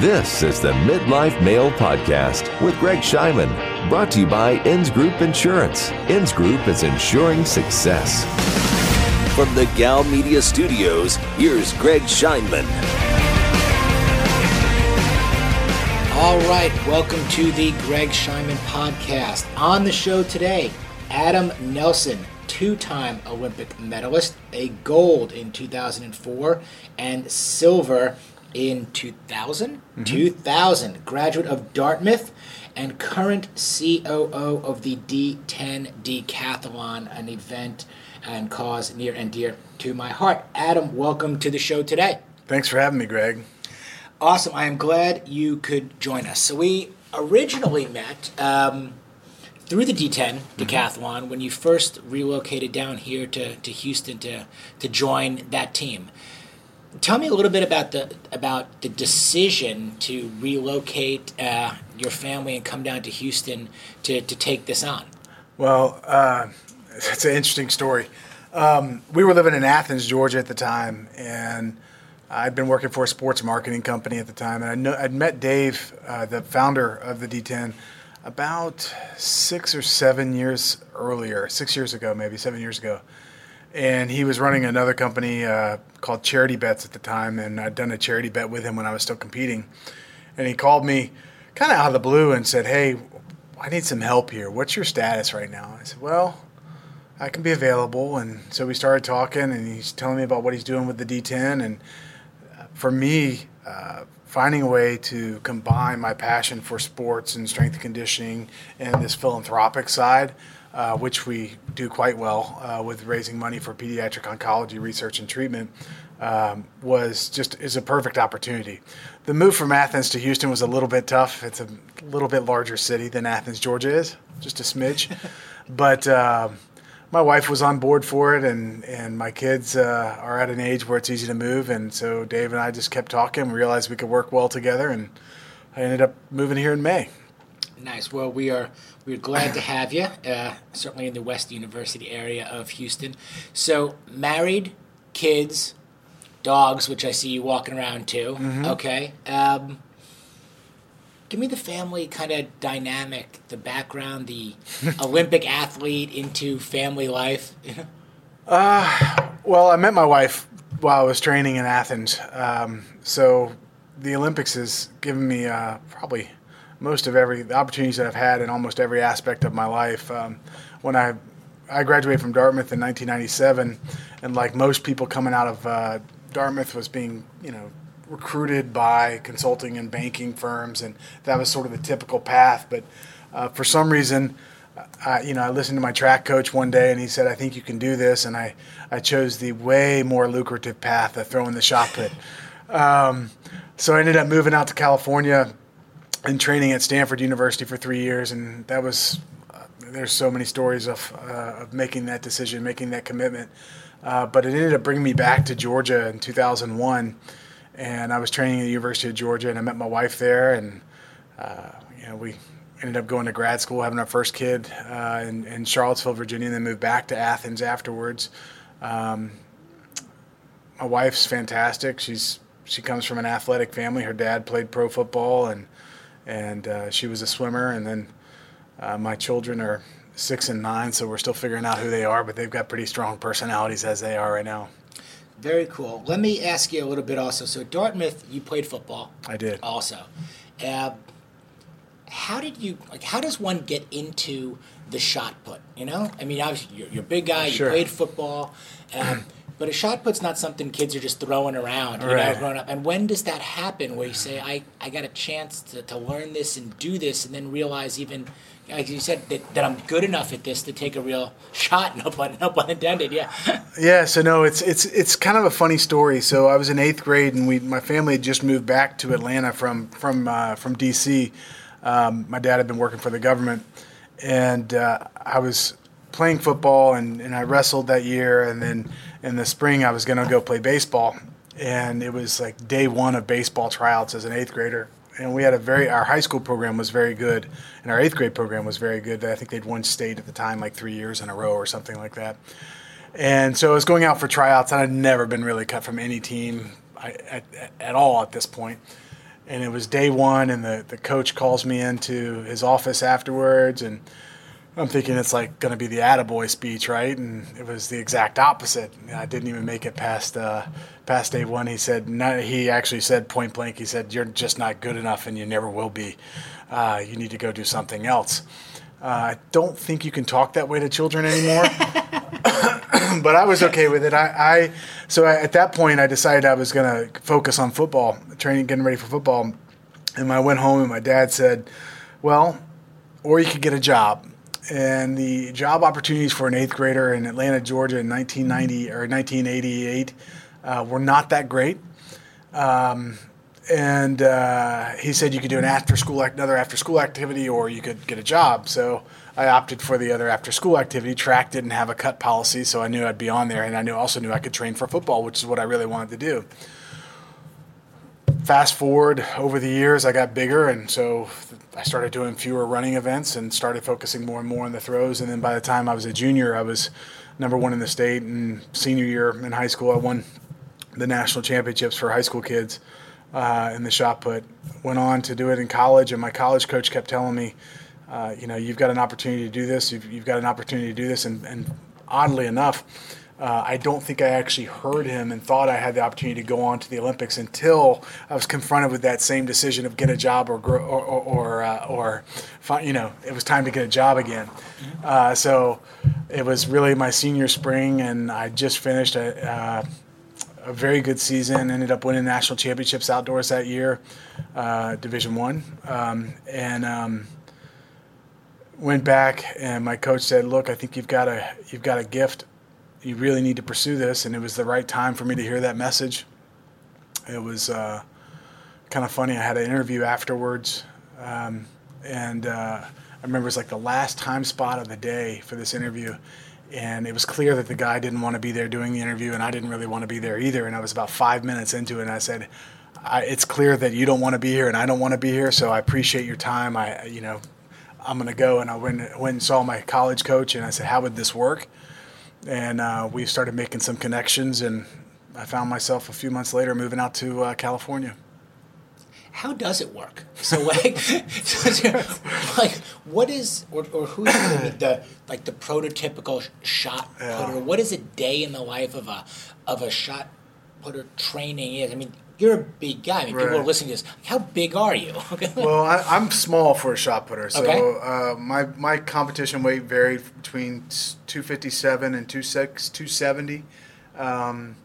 This is the Midlife Male Podcast with Greg Scheinman, brought to you by Ins Group Insurance. Ins Group is insuring success. From the Gal Media Studios, here's Greg Scheinman. All right, welcome to the Greg Scheinman Podcast. On the show today, Adam Nelson, two time Olympic medalist, a gold in 2004 and silver in 2000. Mm-hmm. 2000, graduate of Dartmouth and current COO of the D10 Decathlon, an event and cause near and dear to my heart. Adam, welcome to the show today. Thanks for having me, Greg. Awesome. I am glad you could join us. So, we originally met. Um, through the D10 decathlon mm-hmm. when you first relocated down here to, to Houston to, to join that team. Tell me a little bit about the about the decision to relocate uh, your family and come down to Houston to, to take this on. Well, uh, it's an interesting story. Um, we were living in Athens, Georgia at the time, and I'd been working for a sports marketing company at the time, and I I'd met Dave, uh, the founder of the D10, about six or seven years earlier, six years ago, maybe seven years ago. And he was running another company uh, called Charity Bets at the time, and I'd done a charity bet with him when I was still competing. And he called me kind of out of the blue and said, Hey, I need some help here. What's your status right now? I said, Well, I can be available. And so we started talking, and he's telling me about what he's doing with the D10. And uh, for me, uh, finding a way to combine my passion for sports and strength conditioning and this philanthropic side, uh, which we do quite well uh, with raising money for pediatric oncology research and treatment, um, was just is a perfect opportunity. The move from Athens to Houston was a little bit tough. It's a little bit larger city than Athens, Georgia is, just a smidge, but. Uh, my wife was on board for it, and and my kids uh, are at an age where it's easy to move, and so Dave and I just kept talking. We realized we could work well together, and I ended up moving here in May. Nice. Well, we are we're glad to have you. Uh, certainly in the West University area of Houston. So married, kids, dogs, which I see you walking around too. Mm-hmm. Okay. Um, give me the family kind of dynamic, the background, the Olympic athlete into family life. uh, well, I met my wife while I was training in Athens. Um, so the Olympics has given me uh, probably most of every the opportunities that I've had in almost every aspect of my life. Um, when I I graduated from Dartmouth in 1997, and like most people coming out of uh, Dartmouth was being you know recruited by consulting and banking firms, and that was sort of the typical path. But uh, for some reason, I, you know, I listened to my track coach one day, and he said, "I think you can do this," and I, I chose the way more lucrative path of throwing the shot put. Um, so I ended up moving out to California and training at Stanford University for three years, and that was. Uh, there's so many stories of, uh, of making that decision, making that commitment. Uh, but it ended up bringing me back to Georgia in 2001 and I was training at the University of Georgia, and I met my wife there, and uh, you know we ended up going to grad school, having our first kid uh, in, in, Charlottesville, Virginia, and then moved back to Athens afterwards. Um, my wife's fantastic. She's she comes from an athletic family. Her dad played pro football, and and uh, she was a swimmer. And then uh, my children are six and nine, so we're still figuring out who they are, but they've got pretty strong personalities as they are right now. Very cool. Let me ask you a little bit also. So Dartmouth, you played football. I did. Also, uh, how did you like? How does one get into the shot put? You know, I mean, obviously you're, you're a big guy. Sure. You played football. Um, but a shot put's not something kids are just throwing around, you right. know, growing up. And when does that happen where you say, I, I got a chance to, to learn this and do this and then realize even like you said, that, that I'm good enough at this to take a real shot. No pun, no pun intended. Yeah. yeah. So no, it's it's it's kind of a funny story. So I was in eighth grade, and we my family had just moved back to Atlanta from from uh, from D.C. Um, my dad had been working for the government, and uh, I was playing football, and, and I wrestled that year, and then in the spring I was going to go play baseball, and it was like day one of baseball tryouts as an eighth grader and we had a very our high school program was very good, and our eighth grade program was very good. I think they'd won state at the time like three years in a row or something like that. And so I was going out for tryouts, and I'd never been really cut from any team at, at all at this point. and it was day one, and the, the coach calls me into his office afterwards, and I'm thinking it's like going to be the attaboy speech, right? And it was the exact opposite. I didn't even make it past uh, past day one. He said, no, he actually said point blank, he said, you're just not good enough and you never will be. Uh, you need to go do something else. Uh, I don't think you can talk that way to children anymore. but I was okay with it. I, I so I, at that point I decided I was going to focus on football, training, getting ready for football. And I went home and my dad said, "Well, or you could get a job." And the job opportunities for an eighth grader in Atlanta, Georgia, in 1990 or 1988 uh, were not that great. Um, and uh, he said you could do an after school another after school activity or you could get a job. So i opted for the other after school activity. Track didn't have a cut policy so i knew i'd be on there. And i knew also knew i could train for football which is what i really wanted to do fast forward over the years i got bigger and so i started doing fewer running events and started focusing more and more on the throws and then by the time i was a junior i was number one in the state and senior year in high school i won the national championships for high school kids uh, in the shot put. Went on to do it in college, and my college coach kept telling me, uh, you know, you've got an opportunity to do this. You've, you've got an opportunity to do this. And, and oddly enough, uh, I don't think I actually heard him and thought I had the opportunity to go on to the Olympics until I was confronted with that same decision of get a job or grow, or or, or, uh, or find, you know it was time to get a job again. Uh, so it was really my senior spring, and I just finished a, uh, a very good season. Ended up winning national championships outdoors that year, uh, Division One, um, and um, went back. And my coach said, "Look, I think you've got a you've got a gift. You really need to pursue this." And it was the right time for me to hear that message. It was uh, kind of funny. I had an interview afterwards, um, and uh, I remember it was like the last time spot of the day for this interview and it was clear that the guy didn't want to be there doing the interview, and I didn't really want to be there either. And I was about five minutes into it, and I said, I, "It's clear that you don't want to be here, and I don't want to be here. So I appreciate your time. I, you know, I'm going to go." And I went, went and saw my college coach, and I said, "How would this work?" And uh, we started making some connections, and I found myself a few months later moving out to uh, California how does it work? So like, so like what is or, or who's the, the like the prototypical shot putter? What is a day in the life of a of a shot putter training is? I mean, you're a big guy. I mean, right. people are listening to this. How big are you? well, I, am small for a shot putter. So okay. uh, my my competition weight varied between 257 and 26, 270. Um,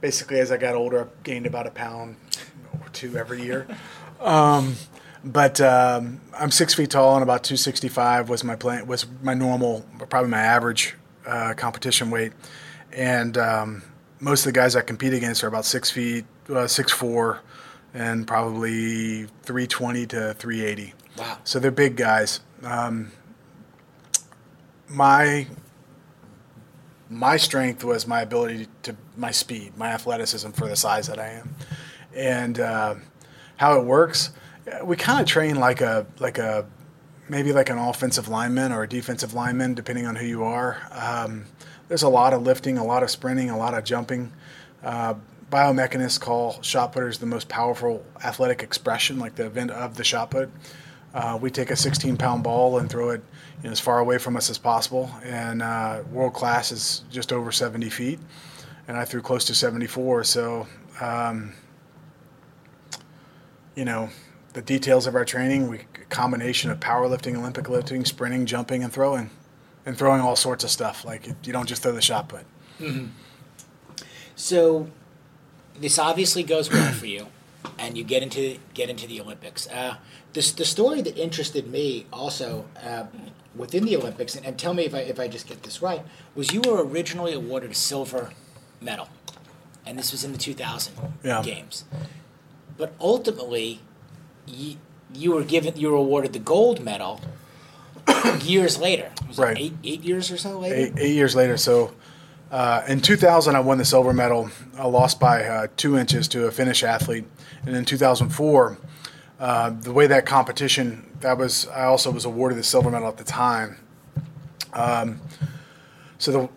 basically, as I got older, I gained about a pound or two every year. Um, but um, I'm six feet tall and about 265 was my plan was my normal, probably my average uh, competition weight, and um, most of the guys I compete against are about six feet, uh, six four, and probably 320 to 380. Wow! So they're big guys. Um, my my strength was my ability to my speed, my athleticism for the size that I am, and uh, how it works. We kind of train like a like a maybe like an offensive lineman or a defensive lineman, depending on who you are. Um, there's a lot of lifting, a lot of sprinting, a lot of jumping. Uh, biomechanists call shot putters the most powerful athletic expression, like the event of the shot put. Uh, we take a 16 pound ball and throw it you know, as far away from us as possible. And uh, world class is just over 70 feet. And I threw close to 74. So, um, you know, the details of our training, we combination of powerlifting, Olympic lifting, sprinting, jumping, and throwing, and throwing all sorts of stuff. Like you don't just throw the shot put. Mm-hmm. So, this obviously goes well for you, and you get into get into the Olympics. Uh, this, the story that interested me also uh, within the Olympics, and, and, tell me if I if I just get this right, was you were originally awarded a silver medal, and this was in the 2000 yeah. games. But ultimately, you, you were given you were awarded the gold medal years later. right. eight eight years or so later. Eight, eight years later. So. Uh, in 2000, I won the silver medal. I lost by uh, two inches to a Finnish athlete, and in 2004, uh, the way that competition that was, I also was awarded the silver medal at the time. Um, so the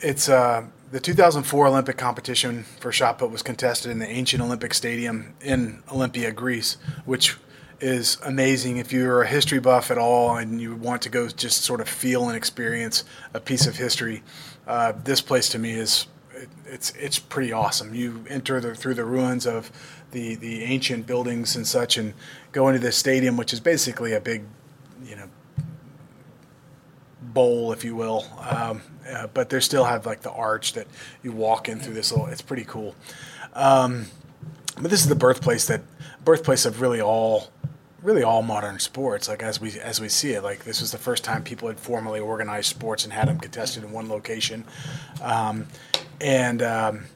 it's uh, the 2004 Olympic competition for shot put was contested in the ancient Olympic Stadium in Olympia, Greece, which is amazing. If you're a history buff at all and you want to go just sort of feel and experience a piece of history, uh, this place to me is it's it's pretty awesome. You enter the, through the ruins of the the ancient buildings and such, and go into this stadium, which is basically a big, you know, bowl, if you will. Um, uh, but they still have like the arch that you walk in through this little. It's pretty cool. Um, but this is the birthplace that birthplace of really all really all modern sports like as we as we see it like this was the first time people had formally organized sports and had them contested in one location. Um, and um,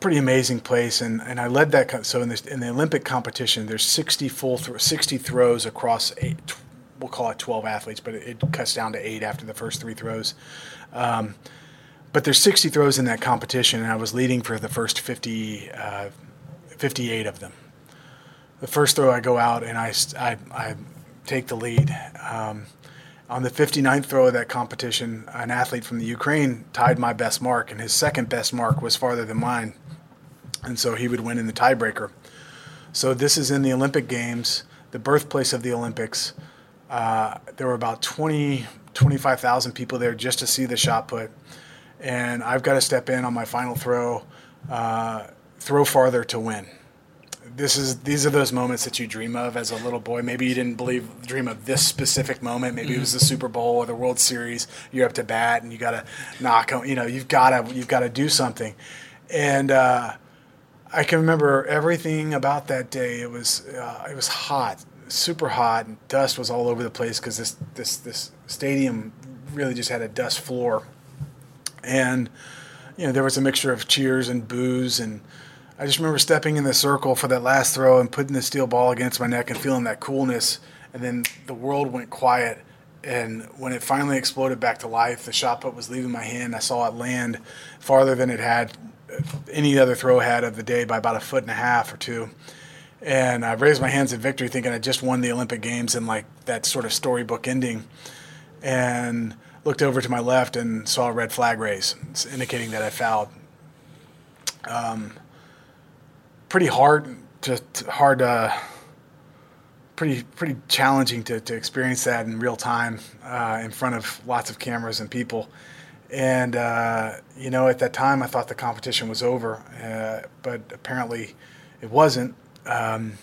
pretty amazing place and, and I led that so in this in the Olympic competition there's 60 full th- 60 throws across eight we'll call it 12 athletes but it, it cuts down to eight after the first three throws. Um, but there's 60 throws in that competition and I was leading for the first 50 uh, 58 of them the first throw I go out and I, I, I take the lead. Um, on the 59th throw of that competition, an athlete from the Ukraine tied my best mark, and his second best mark was farther than mine. And so he would win in the tiebreaker. So this is in the Olympic Games, the birthplace of the Olympics. Uh, there were about 20, 25,000 people there just to see the shot put. And I've got to step in on my final throw, uh, throw farther to win this is these are those moments that you dream of as a little boy. Maybe you didn't believe dream of this specific moment. Maybe mm-hmm. it was the Super Bowl or the World Series. You're up to bat and you got to knock. On you know, you've got to you've got to do something. And uh, I can remember everything about that day. It was uh, it was hot, super hot, and dust was all over the place because this this this stadium really just had a dust floor, and you know there was a mixture of cheers and boos and I just remember stepping in the circle for that last throw and putting the steel ball against my neck and feeling that coolness. And then the world went quiet. And when it finally exploded back to life, the shot put was leaving my hand. I saw it land farther than it had any other throw had of the day by about a foot and a half or two. And I raised my hands in victory, thinking I just won the Olympic Games and like that sort of storybook ending. And looked over to my left and saw a red flag raise, indicating that I fouled. Um, pretty hard to, to hard uh, pretty pretty challenging to, to experience that in real time uh, in front of lots of cameras and people. And uh, you know, at that time, I thought the competition was over, uh, but apparently, it wasn't. Um,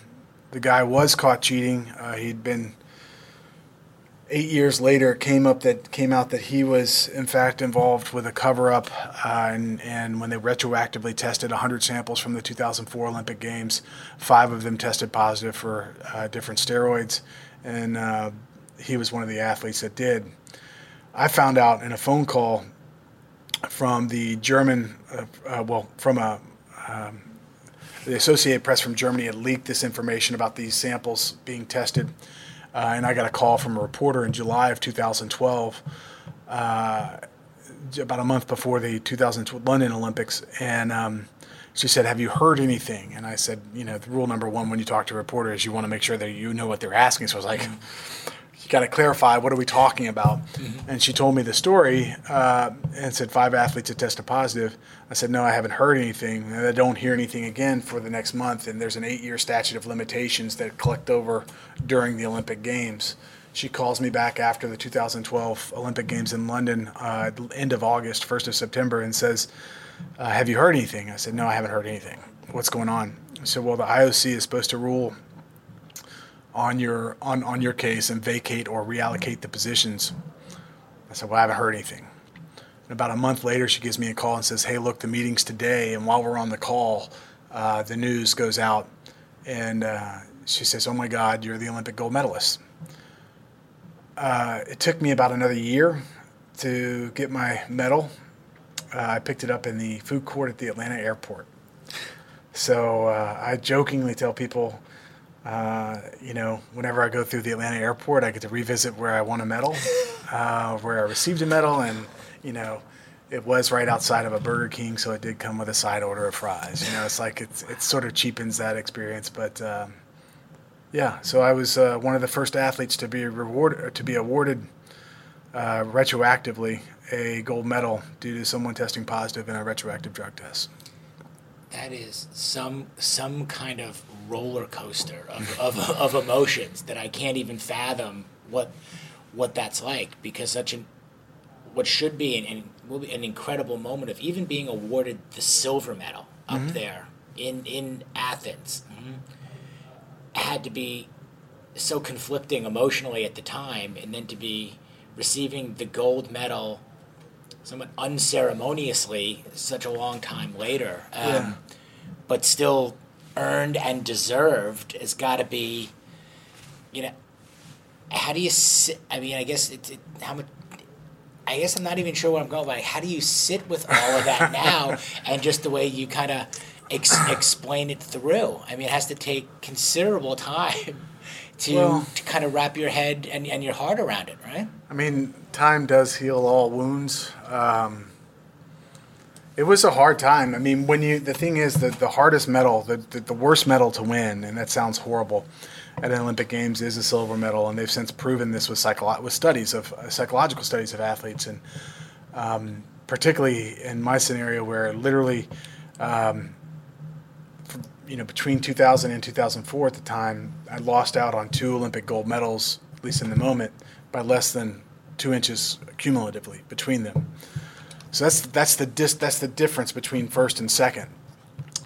the guy was caught cheating. Uh, he'd been eight years later, came up that came out that he was in fact involved with a cover up, uh, and and when they retroactively tested 100 samples from the 2004 Olympic Games, five of them tested positive for uh, different steroids, and uh, he was one of the athletes that did. I found out in a phone call from the German, uh, uh, well, from a um, the Associated Press from Germany had leaked this information about these samples being tested uh, and I got a call from a reporter in July of 2012, uh, about a month before the 2012 London Olympics, and um, she said, "Have you heard anything?" And I said, "You know, rule number one when you talk to a reporter is you want to make sure that you know what they're asking." So I was like. Got to clarify what are we talking about mm-hmm. and she told me the story uh, and said five athletes had tested positive I said, no, I haven't heard anything. And I don't hear anything again for the next month. And there's an eight year statute of limitations that collect over during the Olympic Games. She calls me back after the 2012 Olympic Games in London, uh, end of August, 1st of September, and says, uh, Have you heard anything? I said, No, I haven't heard anything. What's going on? I said, Well, the IOC is supposed to rule on your on, on your case and vacate or reallocate the positions. I said, Well, I haven't heard anything. And about a month later, she gives me a call and says, Hey, look, the meeting's today. And while we're on the call, uh, the news goes out. And uh, she says, Oh my God, you're the Olympic gold medalist. Uh, it took me about another year to get my medal. Uh, I picked it up in the food court at the Atlanta airport. So uh, I jokingly tell people, uh, you know, whenever I go through the Atlanta airport, I get to revisit where I won a medal, where I received a medal, and you know, it was right outside of a Burger King, so it did come with a side order of fries. You know, it's like it's it sort of cheapens that experience, but um, yeah. So I was uh, one of the first athletes to be rewarded to be awarded uh, retroactively a gold medal due to someone testing positive in a retroactive drug test. That is some some kind of roller coaster of, of, of emotions that I can't even fathom what what that's like because such an what should be an, an, will be an incredible moment of even being awarded the silver medal up mm-hmm. there in in Athens mm-hmm. had to be so conflicting emotionally at the time and then to be receiving the gold medal somewhat unceremoniously such a long time later um, yeah. but still earned and deserved has got to be you know how do you sit i mean i guess it's it, how much I guess I'm not even sure where I'm going. Like, how do you sit with all of that now, and just the way you kind of ex- explain it through? I mean, it has to take considerable time to, well, to kind of wrap your head and, and your heart around it, right? I mean, time does heal all wounds. Um, it was a hard time. I mean, when you the thing is that the hardest medal, the, the, the worst medal to win, and that sounds horrible, at an Olympic Games is a silver medal, and they've since proven this with psycholo- with studies of uh, psychological studies of athletes, and um, particularly in my scenario where literally. Um, you know, between 2000 and 2004 at the time, I lost out on two Olympic gold medals, at least in the moment, by less than two inches cumulatively between them. So that's that's the dis, that's the difference between first and second.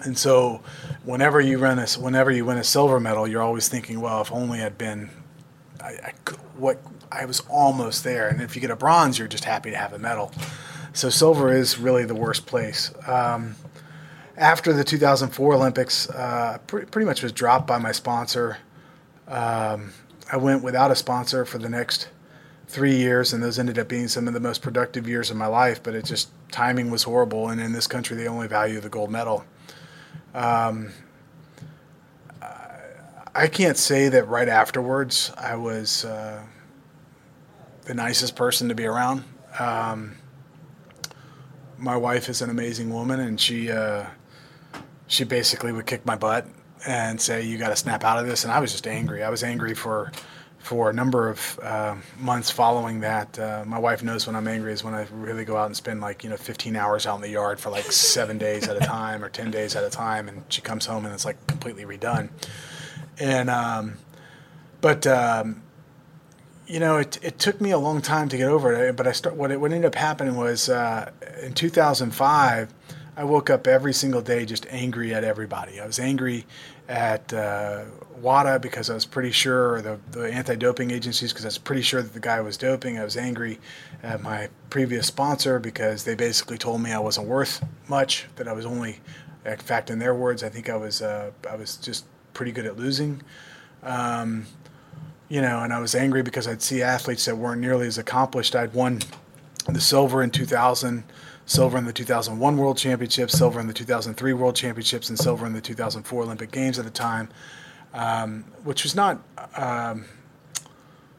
And so, whenever you run a whenever you win a silver medal, you're always thinking, well, if only I'd been, I, I what I was almost there. And if you get a bronze, you're just happy to have a medal. So silver is really the worst place. Um, after the 2004 Olympics, uh, pretty, pretty much was dropped by my sponsor. Um, I went without a sponsor for the next three years, and those ended up being some of the most productive years of my life. But it just timing was horrible, and in this country, they only value the gold medal. Um, I can't say that right afterwards I was uh, the nicest person to be around. Um, my wife is an amazing woman, and she uh, she basically would kick my butt and say, "You got to snap out of this." And I was just angry. I was angry for for a number of uh, months following that. Uh, my wife knows when I'm angry is when I really go out and spend like you know 15 hours out in the yard for like seven days at a time or 10 days at a time, and she comes home and it's like completely redone. And um, but um, you know, it, it took me a long time to get over it. But I start what it, what ended up happening was uh, in 2005. I woke up every single day just angry at everybody. I was angry at uh, WADA because I was pretty sure, the, the anti doping agencies, because I was pretty sure that the guy was doping. I was angry at my previous sponsor because they basically told me I wasn't worth much, that I was only, in fact, in their words, I think I was, uh, I was just pretty good at losing. Um, you know, and I was angry because I'd see athletes that weren't nearly as accomplished. I'd won the silver in 2000 silver in the 2001 World Championships, silver in the 2003 World Championships, and silver in the 2004 Olympic Games at the time, um, which was not um,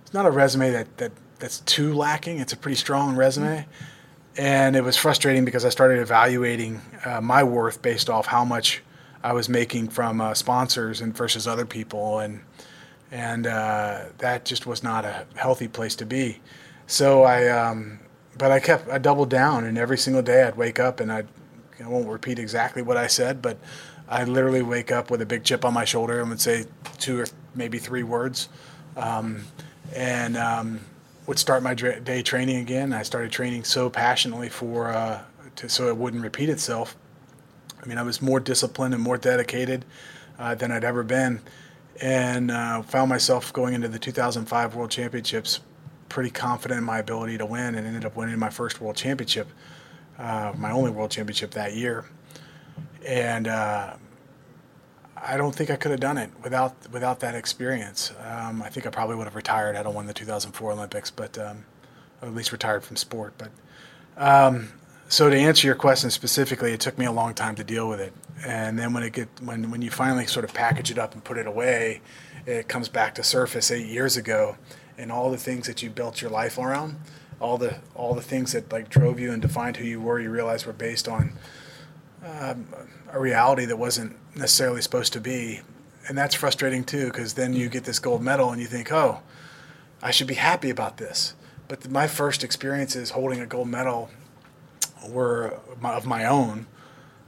it's not a resume that, that that's too lacking. It's a pretty strong resume, and it was frustrating because I started evaluating uh, my worth based off how much I was making from uh, sponsors and versus other people, and and uh, that just was not a healthy place to be. So I um, but I kept I doubled down, and every single day I'd wake up and I'd I won't repeat exactly what I said, but I literally wake up with a big chip on my shoulder and would say two or maybe three words, um, and um, would start my day training again. I started training so passionately for uh, to, so it wouldn't repeat itself. I mean, I was more disciplined and more dedicated uh, than I'd ever been, and uh, found myself going into the 2005 World Championships pretty confident in my ability to win and ended up winning my first world championship, uh, my only world championship that year. And uh, I don't think I could have done it without without that experience. Um, I think I probably would have retired had I won the 2004 Olympics, but um, at least retired from sport. But um, so to answer your question specifically, it took me a long time to deal with it. And then when it get when when you finally sort of package it up and put it away, it comes back to surface eight years ago and all the things that you built your life around, all the all the things that like drove you and defined who you were, you realized were based on um, a reality that wasn't necessarily supposed to be, and that's frustrating too because then you get this gold medal and you think, oh, I should be happy about this, but my first experiences holding a gold medal were of my own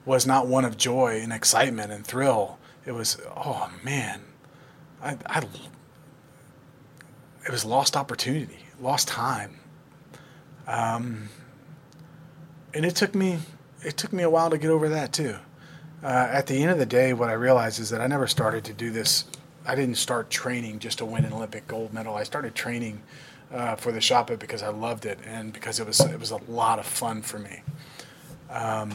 was not one of joy and excitement and thrill. It was, oh man, I, I it was lost opportunity, lost time. Um, and it took me, it took me a while to get over that too. Uh, at the end of the day, what I realized is that I never started to do this. I didn't start training just to win an Olympic gold medal. I started training uh, for the shot put because I loved it and because it was it was a lot of fun for me. Um,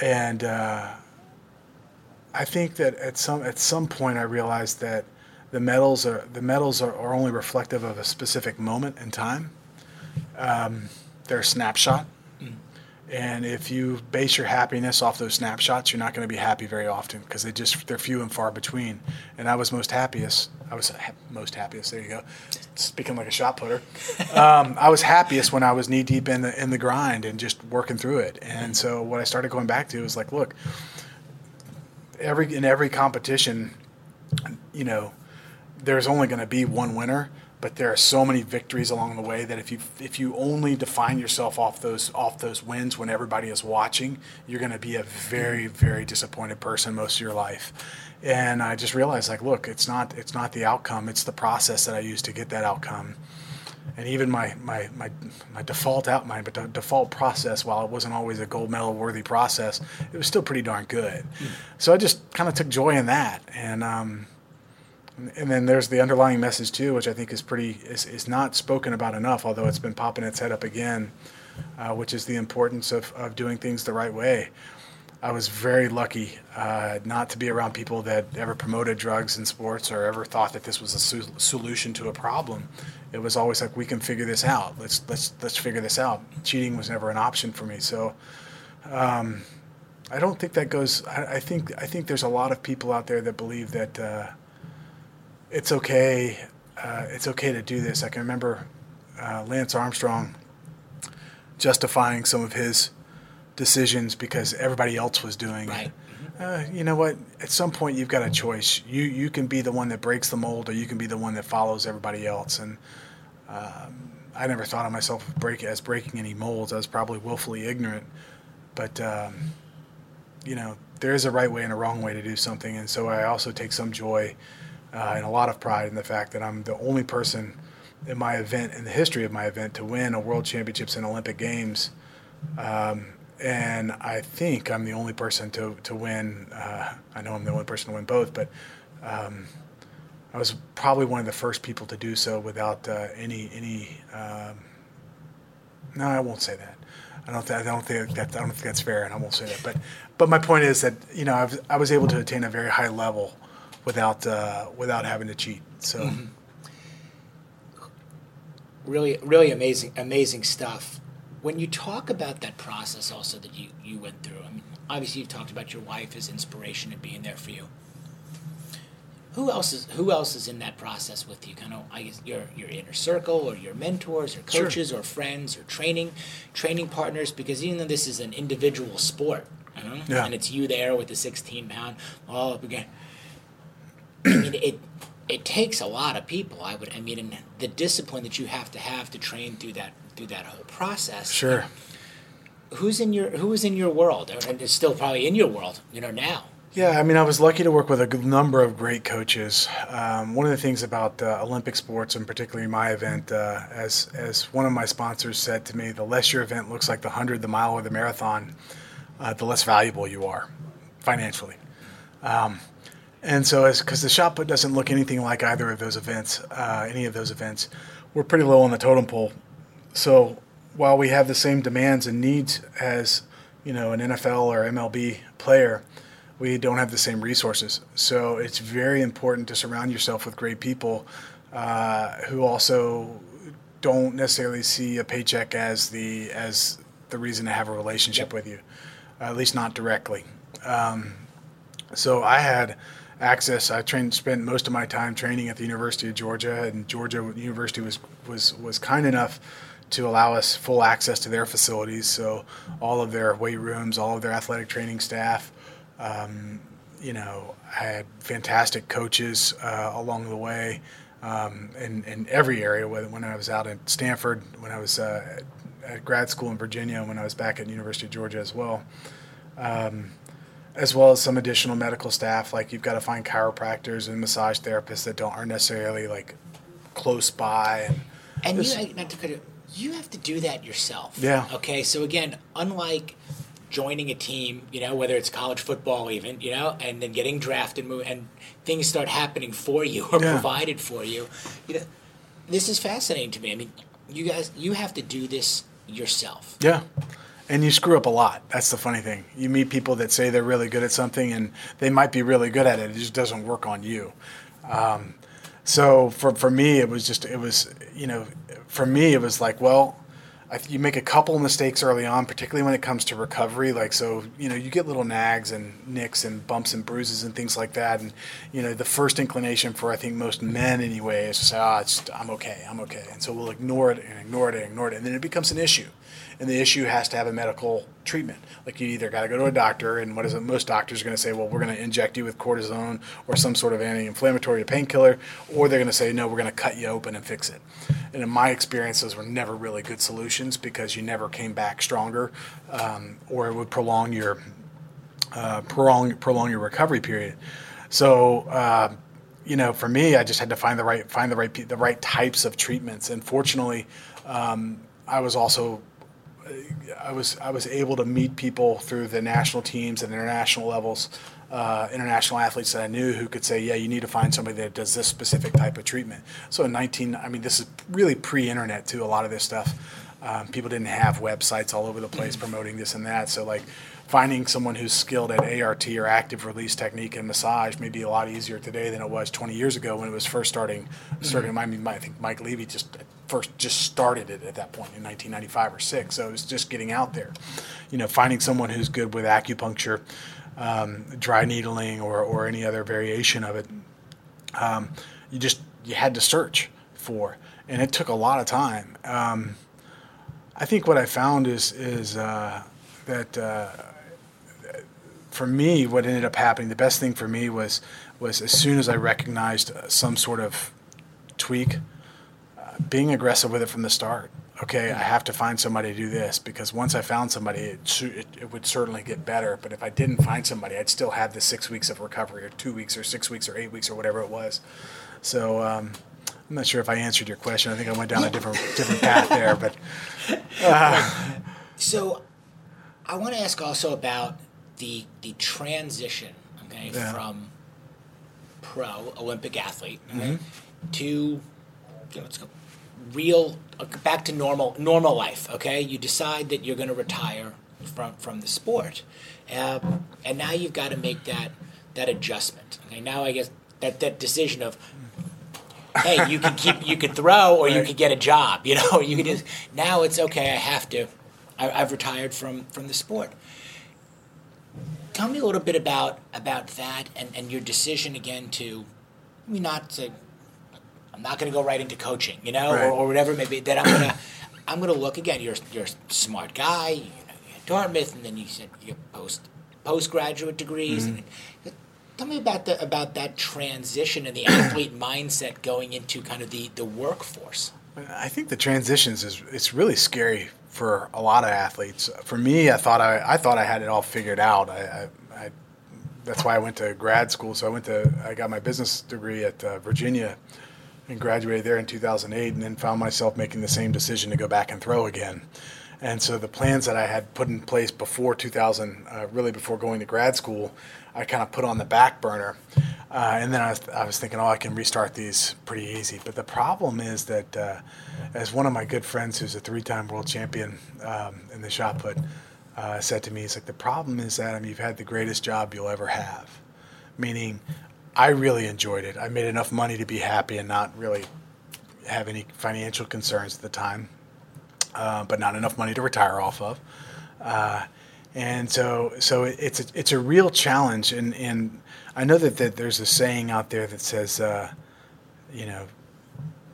and uh, I think that at some at some point I realized that the medals are the medals are, are only reflective of a specific moment in time. Um, they're a snapshot, and if you base your happiness off those snapshots, you're not going to be happy very often because they just they're few and far between. And I was most happiest. I was ha- most happiest. There you go. Speaking like a shot putter, um, I was happiest when I was knee deep in the in the grind and just working through it. And so what I started going back to was like, look, every in every competition, you know, there's only going to be one winner but there are so many victories along the way that if you if you only define yourself off those off those wins when everybody is watching, you're going to be a very very disappointed person most of your life. And I just realized like, look, it's not it's not the outcome, it's the process that I use to get that outcome. And even my my my, my default out my but default process, while it wasn't always a gold medal worthy process, it was still pretty darn good. Mm. So I just kind of took joy in that, and um, and then there's the underlying message too, which I think is pretty is, is not spoken about enough, although it's been popping its head up again, uh, which is the importance of, of doing things the right way. I was very lucky uh, not to be around people that ever promoted drugs in sports or ever thought that this was a su- solution to a problem. It was always like we can figure this out. Let's let's let's figure this out. Cheating was never an option for me. So. Um, I don't think that goes. I, I, think I think there's a lot of people out there that believe that uh, it's okay. Uh, it's okay to do this. I can remember uh, Lance Armstrong justifying some of his decisions because everybody else was doing right. it. Uh, you know what? At some point, you've got a choice. You you can be the one that breaks the mold, or you can be the one that follows everybody else. And um, I never thought of myself break, as breaking any molds. I was probably willfully ignorant. But um, you know, there is a right way and a wrong way to do something, and so I also take some joy uh, and a lot of pride in the fact that I'm the only person in my event, in the history of my event, to win a World Championships and Olympic Games. Um, and I think I'm the only person to, to win. Uh, I know I'm the only person to win both, but um, I was probably one of the first people to do so without uh, any any. Um, no, I won't say that. I don't. Th- I don't think that. I don't think that's fair, and I won't say that. But but my point is that you know I was, I was able to attain a very high level without uh, without having to cheat. So. Mm-hmm. Really, really amazing, amazing stuff. When you talk about that process, also that you, you went through, I mean, obviously you've talked about your wife as inspiration and being there for you. Who else is who else is in that process with you? Kind of, I guess your your inner circle, or your mentors, or coaches, sure. or friends, or training training partners. Because even though this is an individual sport, you know, yeah. and it's you there with the 16 pound all up again I mean, it it takes a lot of people. I would. I mean, and the discipline that you have to have to train through that through that whole process. Sure. Who's in your Who is in your world, and is still probably in your world, you know, now. Yeah, I mean, I was lucky to work with a number of great coaches. Um, one of the things about uh, Olympic sports, and particularly my event, uh, as as one of my sponsors said to me, the less your event looks like the hundred, the mile, or the marathon, uh, the less valuable you are financially. Um, and so, as because the shot put doesn't look anything like either of those events, uh, any of those events, we're pretty low on the totem pole. So while we have the same demands and needs as you know an NFL or MLB player, we don't have the same resources. So it's very important to surround yourself with great people uh, who also don't necessarily see a paycheck as the as the reason to have a relationship yep. with you, at least not directly. Um, so I had access. I trained, spent most of my time training at the University of Georgia, and Georgia University was was was kind enough to allow us full access to their facilities. So all of their weight rooms, all of their athletic training staff. Um, you know, I had fantastic coaches uh, along the way. um, in, in every area. Whether When I was out at Stanford, when I was uh, at grad school in Virginia, when I was back at University of Georgia as well. Um, as well as some additional medical staff. Like you've got to find chiropractors and massage therapists that don't aren't necessarily like close by. And, and you, not to cut it, you have to do that yourself. Yeah. Okay. So again, unlike joining a team, you know, whether it's college football, even, you know, and then getting drafted, and things start happening for you or yeah. provided for you. You know, this is fascinating to me. I mean, you guys, you have to do this yourself. Yeah. And you screw up a lot. That's the funny thing. You meet people that say they're really good at something, and they might be really good at it. It just doesn't work on you. Um, so for for me, it was just it was you know, for me it was like well, I, you make a couple mistakes early on, particularly when it comes to recovery. Like, so, you know, you get little nags and nicks and bumps and bruises and things like that. And, you know, the first inclination for, I think, most men anyway is to say, ah, oh, I'm okay, I'm okay. And so we'll ignore it and ignore it and ignore it. And then it becomes an issue and the issue has to have a medical treatment. Like you either got to go to a doctor, and what is it? Most doctors are going to say, well, we're going to inject you with cortisone or some sort of anti-inflammatory painkiller, or they're going to say, no, we're going to cut you open and fix it. And in my experience, those were never really good solutions because you never came back stronger, um, or it would prolong your uh, prolong prolong your recovery period. So. Uh, you know, for me, I just had to find the right find the right the right types of treatments. And fortunately, um, I was also I was I was able to meet people through the national teams and international levels, uh, international athletes that I knew who could say, yeah, you need to find somebody that does this specific type of treatment. So in 19, I mean, this is really pre-internet too. A lot of this stuff, um, people didn't have websites all over the place promoting this and that. So like finding someone who's skilled at ART or active release technique and massage may be a lot easier today than it was 20 years ago when it was first starting. Starting, mm-hmm. I mean, I think Mike Leahy just first just started it at that point in 1995 or six. So it was just getting out there. You know, finding someone who's good with acupuncture, um, dry needling, or or any other variation of it. Um, you just you had to search for, and it took a lot of time. Um, I think what I found is is uh, that. Uh, for me, what ended up happening, the best thing for me was was as soon as I recognized some sort of tweak, being aggressive with it from the start. Okay, I have to find somebody to do this because once I found somebody, it, it, it, would certainly get better. But if I didn't find somebody, I'd still have the six weeks of recovery, or two weeks, or six weeks, or eight weeks, or whatever it was. So um, I'm not sure if I answered your question. I think I went down a different different path there, but. Uh, so, I want to ask also about the the transition, okay, yeah. from pro Olympic athlete okay, mm-hmm. to you know, let's go real uh, back to normal normal life. Okay, you decide that you're going to retire from from the sport, uh, and now you've got to make that that adjustment. Okay, now I guess that that decision of hey, you can keep, you could throw, or right. you could get a job. You know, you could just now it's okay. I have to. I, have retired from from the sport. Tell me a little bit about about that and, and your decision again to, I mean, not to, I'm not going to go right into coaching, you know, right. or, or whatever it may be. That I'm gonna I'm gonna look again. You're you're a smart guy. You know, you're at Dartmouth, and then you said you post postgraduate degrees. Mm-hmm. And, tell me about the about that transition and the athlete mindset going into kind of the the workforce. I think the transitions is it's really scary for a lot of athletes. For me, I thought I, I thought I had it all figured out. I, I, I, that's why I went to grad school. So I went to I got my business degree at uh, Virginia and graduated there in 2008, and then found myself making the same decision to go back and throw again. And so the plans that I had put in place before 2000, uh, really before going to grad school, I kind of put on the back burner. Uh, and then I was, I was thinking, oh, I can restart these pretty easy. But the problem is that, uh, as one of my good friends who's a three time world champion um, in the shot put uh, said to me, he's like, the problem is, Adam, you've had the greatest job you'll ever have. Meaning, I really enjoyed it. I made enough money to be happy and not really have any financial concerns at the time, uh, but not enough money to retire off of. Uh, and so so it's a, it's a real challenge and and I know that, that there's a saying out there that says uh, you know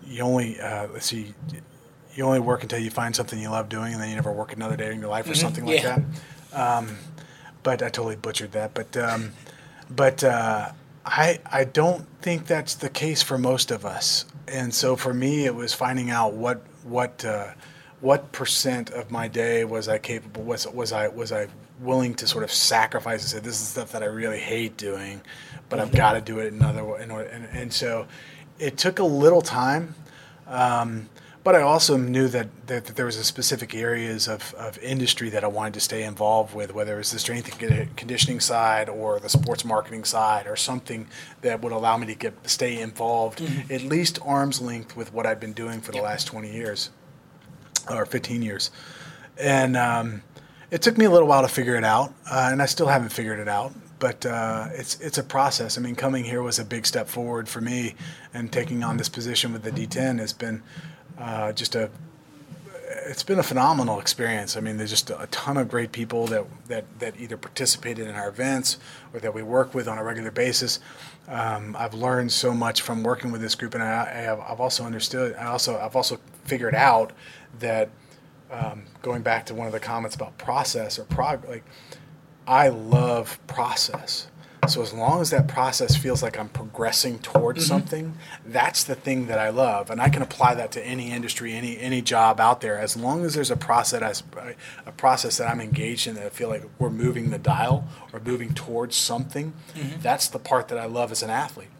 you only uh, let's see you only work until you find something you love doing and then you never work another day in your life or mm-hmm. something like yeah. that um, but I totally butchered that but um, but uh, I I don't think that's the case for most of us. And so for me, it was finding out what what uh, what percent of my day was I capable was was I was I willing to sort of sacrifice and say this is stuff that I really hate doing, but I've got to do it in another way. And, and so it took a little time. Um, but I also knew that, that, that, there was a specific areas of, of industry that I wanted to stay involved with, whether it was the strength and conditioning side or the sports marketing side or something that would allow me to get stay involved mm-hmm. at least arm's length with what I've been doing for the yep. last 20 years or 15 years. And um, it took me a little while to figure it out, uh, and I still haven't figured it out but uh, it's it's a process. I mean, coming here was a big step forward for me, and taking on this position with the D10 has been uh, just a it's been a phenomenal experience. I mean, there's just a ton of great people that, that, that either participated in our events or that we work with on a regular basis. Um, I've learned so much from working with this group, and I, have, I've also understood. I also I've also figured out that um, going back to one of the comments about process or prog, like I love process. So as long as that process feels like I'm progressing towards mm-hmm. something, that's the thing that I love, and I can apply that to any industry, any any job out there. As long as there's a process, a process that I'm engaged in that I feel like we're moving the dial or moving towards something, mm-hmm. that's the part that I love as an athlete.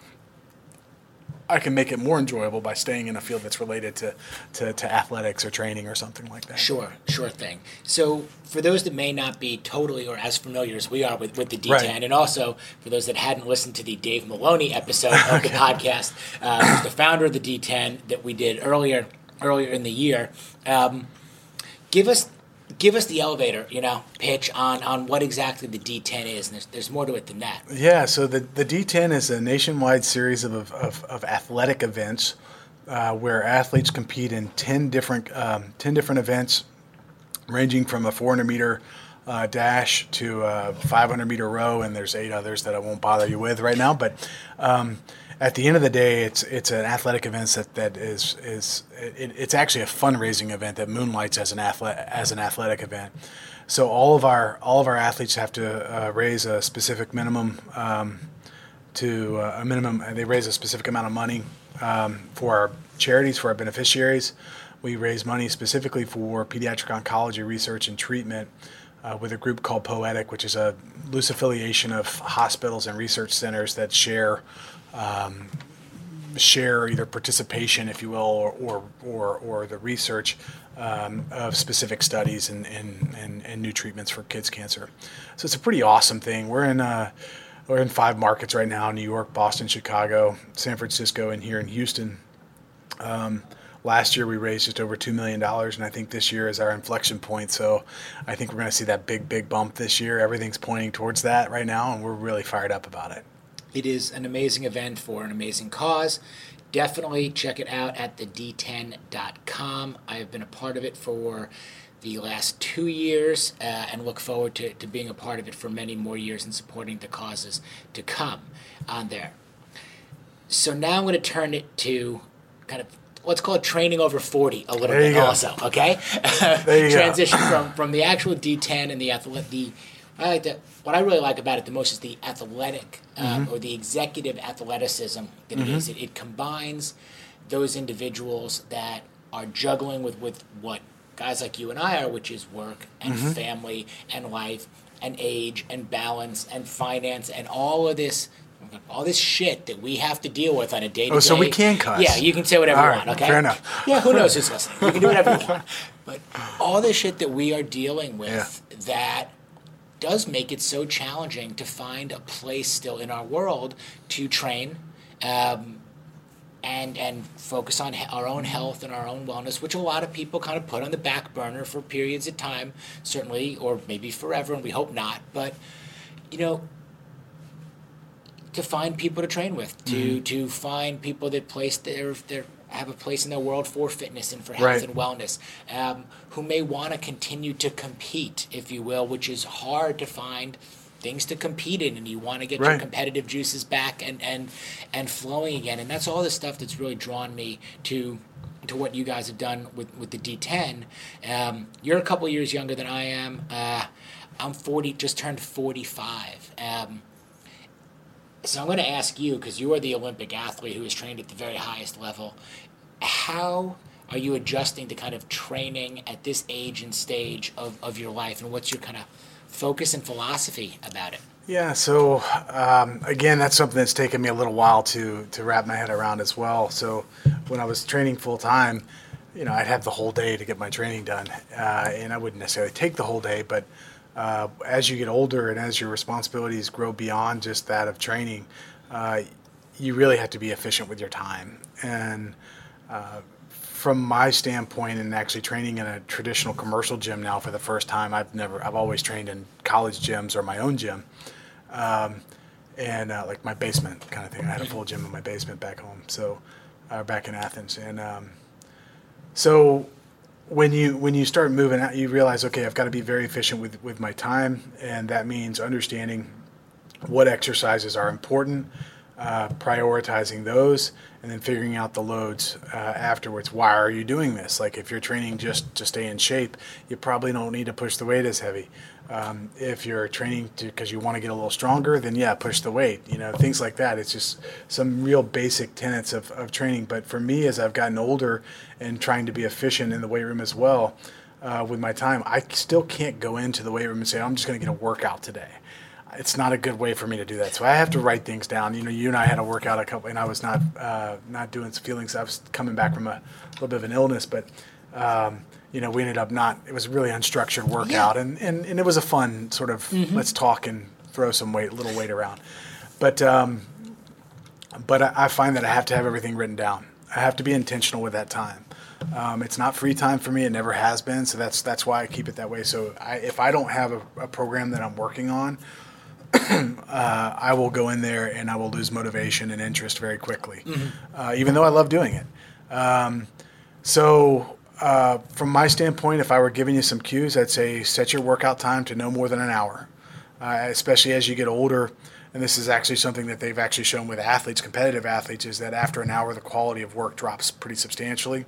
I can make it more enjoyable by staying in a field that's related to, to, to, athletics or training or something like that. Sure, sure thing. So, for those that may not be totally or as familiar as we are with, with the D10, right. and also for those that hadn't listened to the Dave Maloney episode of okay. the podcast, uh, who's the founder of the D10 that we did earlier earlier in the year, um, give us give us the elevator, you know, pitch on, on what exactly the D10 is. And there's, there's more to it than that. Yeah, so the, the D10 is a nationwide series of, of, of athletic events uh, where athletes compete in 10 different, um, 10 different events, ranging from a 400 meter uh, dash to a 500 meter row, and there's eight others that I won't bother you with right now. But um, at the end of the day, it's it's an athletic event that, that is is it, it's actually a fundraising event that moonlights as an athlete as an athletic event. So all of our all of our athletes have to uh, raise a specific minimum um, to uh, a minimum. They raise a specific amount of money um, for our charities for our beneficiaries. We raise money specifically for pediatric oncology research and treatment. Uh, with a group called Poetic, which is a loose affiliation of hospitals and research centers that share um, share either participation, if you will, or or, or, or the research um, of specific studies and, and, and, and, new treatments for kids' cancer. So it's a pretty awesome thing. We're in uh, we're in five markets right now: New York, Boston, Chicago, San Francisco, and here in Houston. Um, last year we raised just over $2 million and i think this year is our inflection point so i think we're going to see that big big bump this year everything's pointing towards that right now and we're really fired up about it it is an amazing event for an amazing cause. Definitely check it out at the d10.com. I have been a part of it for the last two years uh, and look forward to, to being a part of it for many more years and supporting the causes to come on there. So now I'm going to turn it to kind of let's call it training over 40 a little bit also, okay? Transition from, from the actual D10 and the athlete, the I like that. What I really like about it the most is the athletic um, mm-hmm. or the executive athleticism that mm-hmm. it is. It, it combines those individuals that are juggling with, with what guys like you and I are, which is work and mm-hmm. family and life and age and balance and finance and all of this all this shit that we have to deal with on a day to day. Oh, so we can cuss. Yeah, you can say whatever all you right, want. Okay, fair enough. Yeah, who knows who's listening? You can do whatever you want. But all this shit that we are dealing with yeah. that does make it so challenging to find a place still in our world to train um, and and focus on our own health and our own wellness, which a lot of people kind of put on the back burner for periods of time, certainly, or maybe forever, and we hope not. But you know, to find people to train with, to mm-hmm. to find people that place their their have a place in their world for fitness and for health right. and wellness, um, who may want to continue to compete, if you will, which is hard to find things to compete in and you want to get right. your competitive juices back and, and and flowing again and that's all the stuff that's really drawn me to to what you guys have done with, with the D10 um, you're a couple years younger than I am uh, I'm 40 just turned 45 um, So I'm going to ask you because you are the Olympic athlete who is trained at the very highest level. How are you adjusting to kind of training at this age and stage of, of your life, and what's your kind of focus and philosophy about it? Yeah, so um, again, that's something that's taken me a little while to to wrap my head around as well. So when I was training full time, you know, I'd have the whole day to get my training done, uh, and I wouldn't necessarily take the whole day. But uh, as you get older and as your responsibilities grow beyond just that of training, uh, you really have to be efficient with your time. And uh, from my standpoint, and actually training in a traditional commercial gym now for the first time, I've never, I've always trained in college gyms or my own gym. Um, and uh, like my basement kind of thing. I had a full gym in my basement back home, so uh, back in Athens, and um, so when you when you start moving out, you realize, okay, I've got to be very efficient with with my time, and that means understanding what exercises are important, uh, prioritizing those, and then figuring out the loads uh, afterwards. Why are you doing this? Like if you're training just to stay in shape, you probably don't need to push the weight as heavy. Um, if you're training because you want to get a little stronger, then yeah, push the weight. You know, things like that. It's just some real basic tenets of, of training. But for me, as I've gotten older and trying to be efficient in the weight room as well uh, with my time, I still can't go into the weight room and say, I'm just going to get a workout today. It's not a good way for me to do that. So I have to write things down. You know, you and I had a workout a couple, and I was not uh, not doing some feelings. I was coming back from a little bit of an illness, but um, you know, we ended up not, it was a really unstructured workout and, and, and it was a fun sort of, let's talk and throw some weight, little weight around. But, um, but I, I find that I have to have everything written down. I have to be intentional with that time. Um, it's not free time for me. It never has been. So that's, that's why I keep it that way. So I, if I don't have a, a program that I'm working on, uh, I will go in there and I will lose motivation and interest very quickly, uh, even though I love doing it. Um, so uh, from my standpoint, if I were giving you some cues, I'd say set your workout time to no more than an hour, uh, especially as you get older. And this is actually something that they've actually shown with athletes, competitive athletes, is that after an hour, the quality of work drops pretty substantially,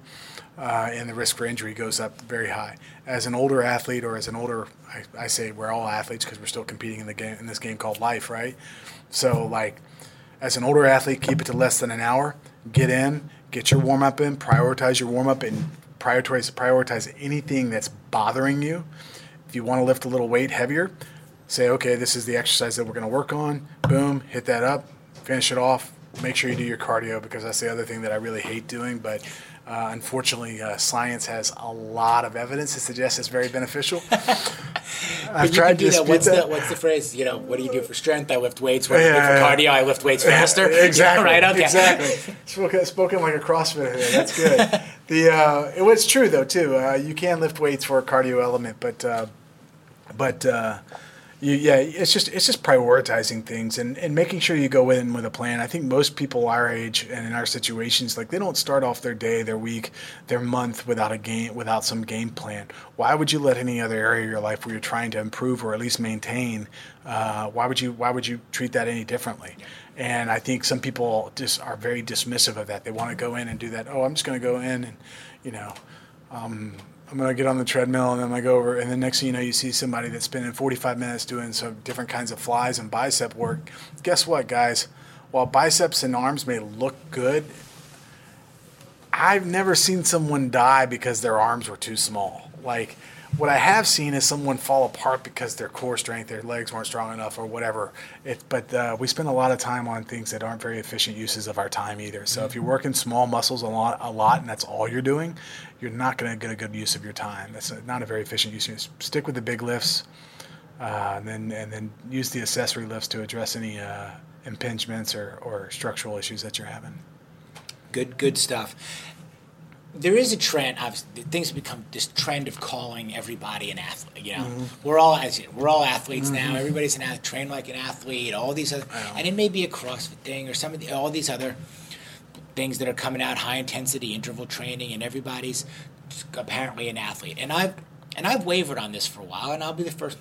uh, and the risk for injury goes up very high. As an older athlete, or as an older, I, I say we're all athletes because we're still competing in the game in this game called life, right? So like, as an older athlete, keep it to less than an hour. Get in, get your warm up in, prioritize your warm up, and prioritize prioritize anything that's bothering you. If you want to lift a little weight heavier, say, okay, this is the exercise that we're going to work on. Boom, hit that up, finish it off. Make sure you do your cardio because that's the other thing that I really hate doing. But uh, unfortunately, uh, science has a lot of evidence to suggest it's very beneficial. I've tried to that. What's that. the what's the phrase? You know, what do you do for strength? I lift weights. What do you do for cardio? I lift weights faster. exactly. Yeah, right. Okay. Exactly. spoken, spoken like a CrossFitter. Here. That's good. the uh, it was true though too. Uh, you can lift weights for a cardio element, but uh, but uh, you, yeah, it's just it's just prioritizing things and, and making sure you go in with a plan. I think most people our age and in our situations, like they don't start off their day, their week, their month without a game without some game plan. Why would you let any other area of your life where you're trying to improve or at least maintain? Uh, why would you why would you treat that any differently? And I think some people just are very dismissive of that. They want to go in and do that. Oh, I'm just going to go in and, you know, um, I'm to get on the treadmill and then I go over. And the next thing you know, you see somebody that's spending 45 minutes doing some different kinds of flies and bicep work. Guess what, guys? While biceps and arms may look good, I've never seen someone die because their arms were too small. Like, what I have seen is someone fall apart because their core strength, their legs weren't strong enough, or whatever. It, but uh, we spend a lot of time on things that aren't very efficient uses of our time either. So if you're working small muscles a lot, a lot, and that's all you're doing, you're not going to get a good use of your time. That's not a very efficient use. Stick with the big lifts, uh, and then and then use the accessory lifts to address any uh, impingements or, or structural issues that you're having. Good, good stuff. There is a trend. Obviously, things have become this trend of calling everybody an athlete. You know, Mm-hmm. we're all as we're all athletes now. Everybody's an athlete, train like an athlete. All these other, know. and it may be a CrossFit thing or some of the, all these other things that are coming out, high intensity interval training, and everybody's apparently an athlete. And I've and I've wavered on this for a while, and I'll be the first.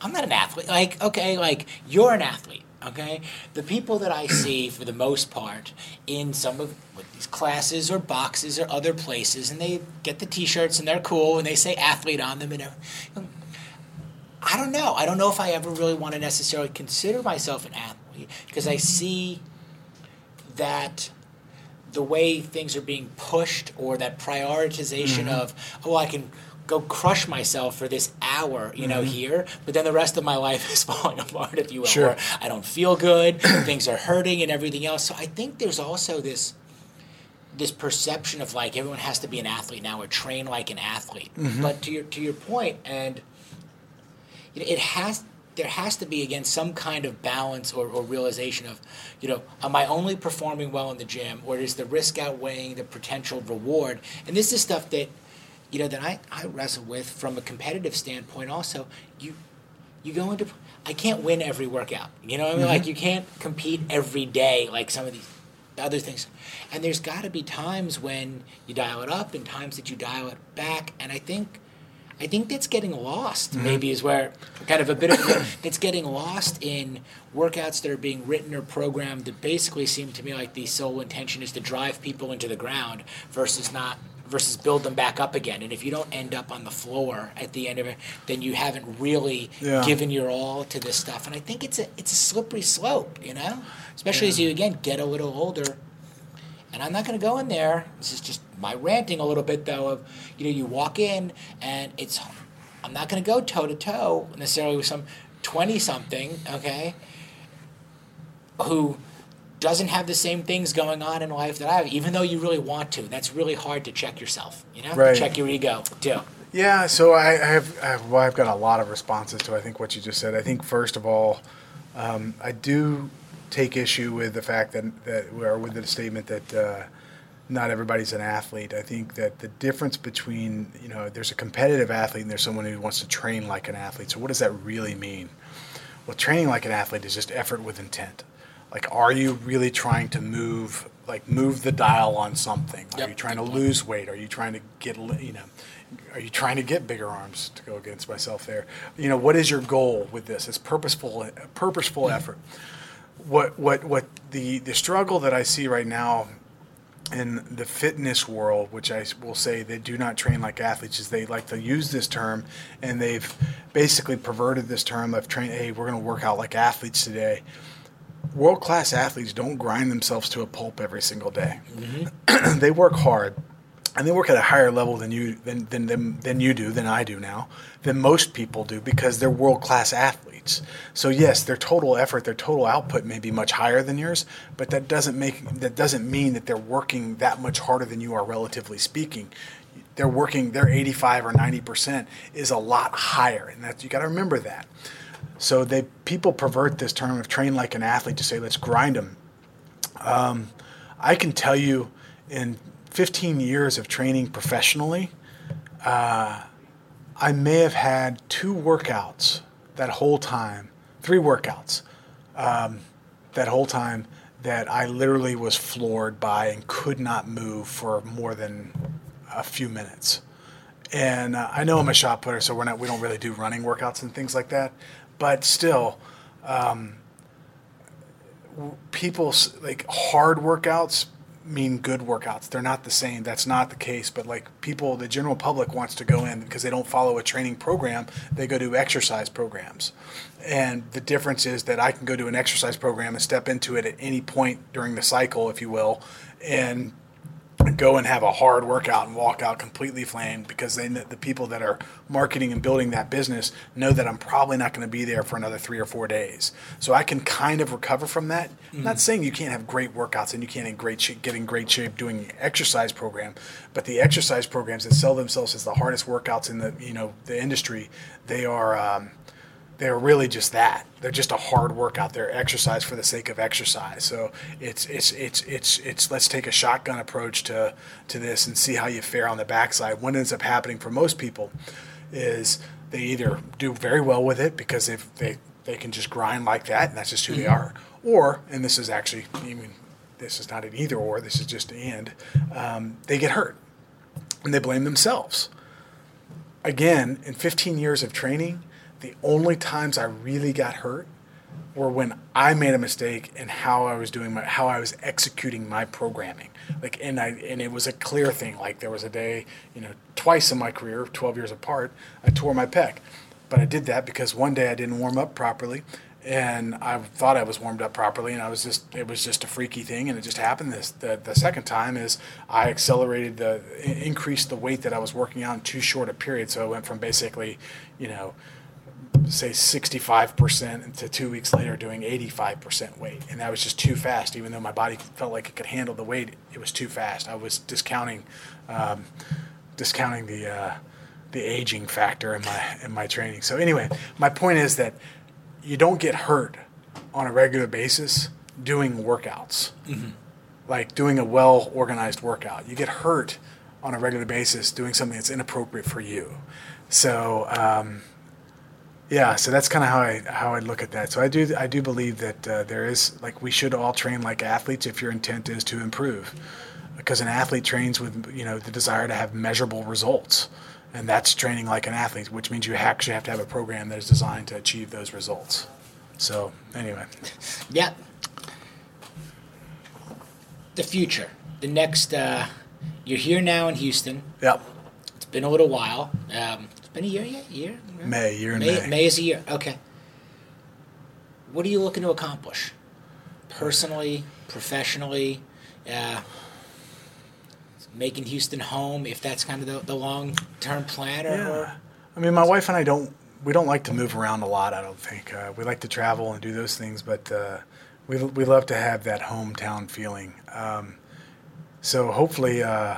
I'm not an athlete. Like, okay, like you're an athlete. Okay, the people that I see for the most part in some of what, these classes or boxes or other places, and they get the T-shirts and they're cool and they say athlete on them and everything. I don't know. I don't know if I ever really want to necessarily consider myself an athlete because I see that the way things are being pushed or that prioritization mm-hmm. of oh I can go crush myself for this hour you know mm-hmm. here but then the rest of my life is falling apart if you will Sure. or I don't feel good things are hurting and everything else. So I think there's also this this perception of like everyone has to be an athlete now or train like an athlete. Mm-hmm. But to your to your point and you know, it has there has to be again some kind of balance or, or realization of you know am i only performing well in the gym or is the risk outweighing the potential reward? And this is stuff that you know that i, I wrestle with from a competitive standpoint also you you go into i can't win every workout. You know what i mean? Mm-hmm. Like you can't compete every day like some of these other things. And there's got to be times when you dial it up and times that you dial it back. And i think I think that's getting lost. Mm-hmm. Maybe is where kind of a bit of it's getting lost in workouts that are being written or programmed that basically seem to me like the sole intention is to drive people into the ground versus not versus build them back up again. And if you don't end up on the floor at the end of it, then you haven't really Yeah. given your all to this stuff. And I think it's a it's a slippery slope, you know, especially as you again get a little older. And I'm not going to go in there. This is just my ranting a little bit, though. Of you know, you walk in and it's. I'm not going to go toe to toe necessarily with some twenty something, okay, who doesn't have the same things going on in life that I have, even though you really want to. That's really hard to check yourself, you know, Right. check your ego too. Yeah, so I, I have, I well, I've got a lot of responses to I think what you just said. I think first of all, um, I do take issue with the fact that that or with the statement that uh, not everybody's an athlete. I think that the difference between you know there's a competitive athlete and there's someone who wants to train like an athlete. So what does that really mean? Well, training like an athlete is just effort with intent. Like, are you really trying to move, like, move the dial on something? Are Yep, you trying to lose weight? Are you trying to get, you know, are you trying to get bigger arms? To go against myself there, you know, what is your goal with this? It's purposeful, purposeful mm-hmm. effort. What, what, what the the struggle that I see right now in the fitness world, which I will say they do not train like athletes, is they like to use this term, and they've basically perverted this term of train. Hey, we're going to work out like athletes today. World class athletes don't grind themselves to a pulp every single day. Mm-hmm. they work hard, and they work at a higher level than you than, than than than you do, than I do now, than most people do, because they're world class athletes. So yes, their total effort, their total output may be much higher than yours, but that doesn't make that doesn't mean that they're working that much harder than you are, relatively speaking. They're working their 85 or 90 percent is a lot higher, and that you got to remember that. So they people pervert this term of train like an athlete to say let's grind them. I can tell you in 15 years of training professionally, uh, I may have had two workouts that whole time, three workouts um, that whole time that I literally was floored by and could not move for more than a few minutes. And uh, I know I'm a shot putter, so we're not we don't really do running workouts and things like that. But still, um, people like hard workouts mean good workouts. They're not the same. That's not the case. But like people, the general public wants to go in because they don't follow a training program. They go to exercise programs. And the difference is that I can go to an exercise program and step into it at any point during the cycle, if you will, and go and have a hard workout and walk out completely flamed because they the people that are marketing and building that business know that I'm probably not going to be there for another three or four days. So I can kind of recover from that. I'm not saying you can't have great workouts and you can't in great shape, get in great shape doing exercise program, but the exercise programs that sell themselves as the hardest workouts in the you know the industry, they are. Um, they're really just that. They're just a hard workout. They're exercise for the sake of exercise. So it's it's it's it's it's let's take a shotgun approach to to this and see how you fare on the backside. What ends up happening for most people is they either do very well with it because they they they can just grind like that and that's just who they are, or and this is actually I mean this is not an either or. This is just an and. Um, they get hurt and they blame themselves again, in 15 years of training, the only times I really got hurt were when I made a mistake in how I was doing my how I was executing my programming. Like and I and it was a clear thing. Like there was a day, you know, twice in my career, 12 years apart, I tore my pec. But I did that because one day I didn't warm up properly and I thought I was warmed up properly, and I was just it was just a freaky thing, and it just happened. This the, the second time is I accelerated the increased the weight that I was working on too short a period, so I went from basically, you know, say 65% to two weeks later doing 85% weight, and that was just too fast. Even though my body felt like it could handle the weight, it was too fast. I was discounting, um, discounting the. Uh, the aging factor in my in my training. So anyway, my point is that you don't get hurt on a regular basis doing workouts, mm-hmm. like doing a well organized workout. You get hurt on a regular basis doing something that's inappropriate for you. So, um, yeah, so that's kind of how I how I look at that. So I do I do believe that uh, there is like we should all train like athletes if your intent is to improve, because an athlete trains with you know the desire to have measurable results and that's training like an athlete, which means you actually have to have a program that is designed to achieve those results. So, anyway. Yeah. The future. The next, uh, you're here now in Houston. Yep. It's been a little while. Um, been a year yet? Year? May, year May, May. May is a year. Okay. What are you looking to accomplish? Personally, professionally? Uh, making Houston home, if that's kind of the, the long term plan? Or, yeah. Or? I mean, my wife and I don't we don't like to move around a lot. I don't think uh, we like to travel and do those things, but uh, we we love to have that hometown feeling. Um, so hopefully, uh,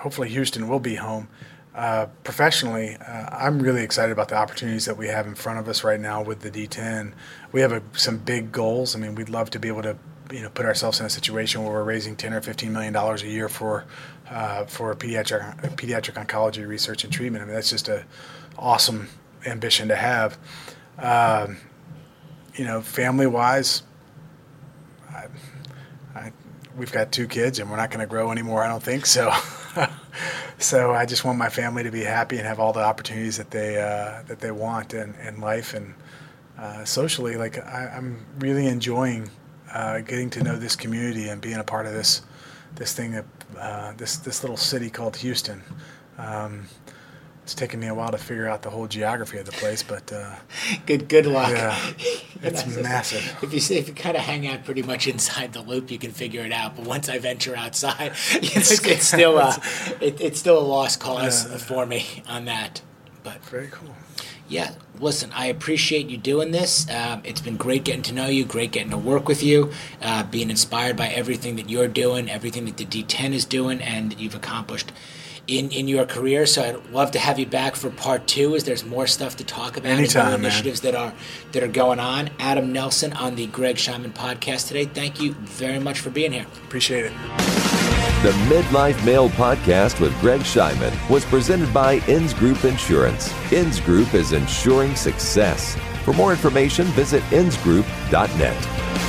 hopefully Houston will be home. Uh, professionally, uh, I'm really excited about the opportunities that we have in front of us right now with the D10. We have a, some big goals. I mean, we'd love to be able to you know put ourselves in a situation where we're raising 10 or 15 million dollars a year for uh, for pediatric pediatric oncology research and treatment. I mean that's just a awesome ambition to have. Um, you know, family wise, I, I, we've got two kids and we're not going to grow anymore. I don't think so. so I just want my family to be happy and have all the opportunities that they uh, that they want in, in life and uh, socially. Like I, I'm really enjoying uh, getting to know this community and being a part of this this thing, uh, this this little city called Houston. Um, it's taken me a while to figure out the whole geography of the place, but uh, good good luck. Yeah, it's massive. If you if you kind of hang out pretty much inside the loop, you can figure it out. But once I venture outside, it's, it's still uh, it, it's still a lost cause yeah. for me on that. But very cool. Yeah, listen, I appreciate you doing this. Um, it's been great getting to know you, great getting to work with you, uh, being inspired by everything that you're doing, everything that the D10 is doing, and that you've accomplished in, in your career. So I'd love to have you back for part two, as there's more stuff to talk about. Anytime, and initiatives man. that are that are going on. Adam Nelson on the Greg Scheinman podcast today. Thank you very much for being here. Appreciate it. The Midlife Male podcast with Greg Scheinman was presented by Inns Group Insurance. Inns Group is insuring success. For more information, visit innsgroup.net.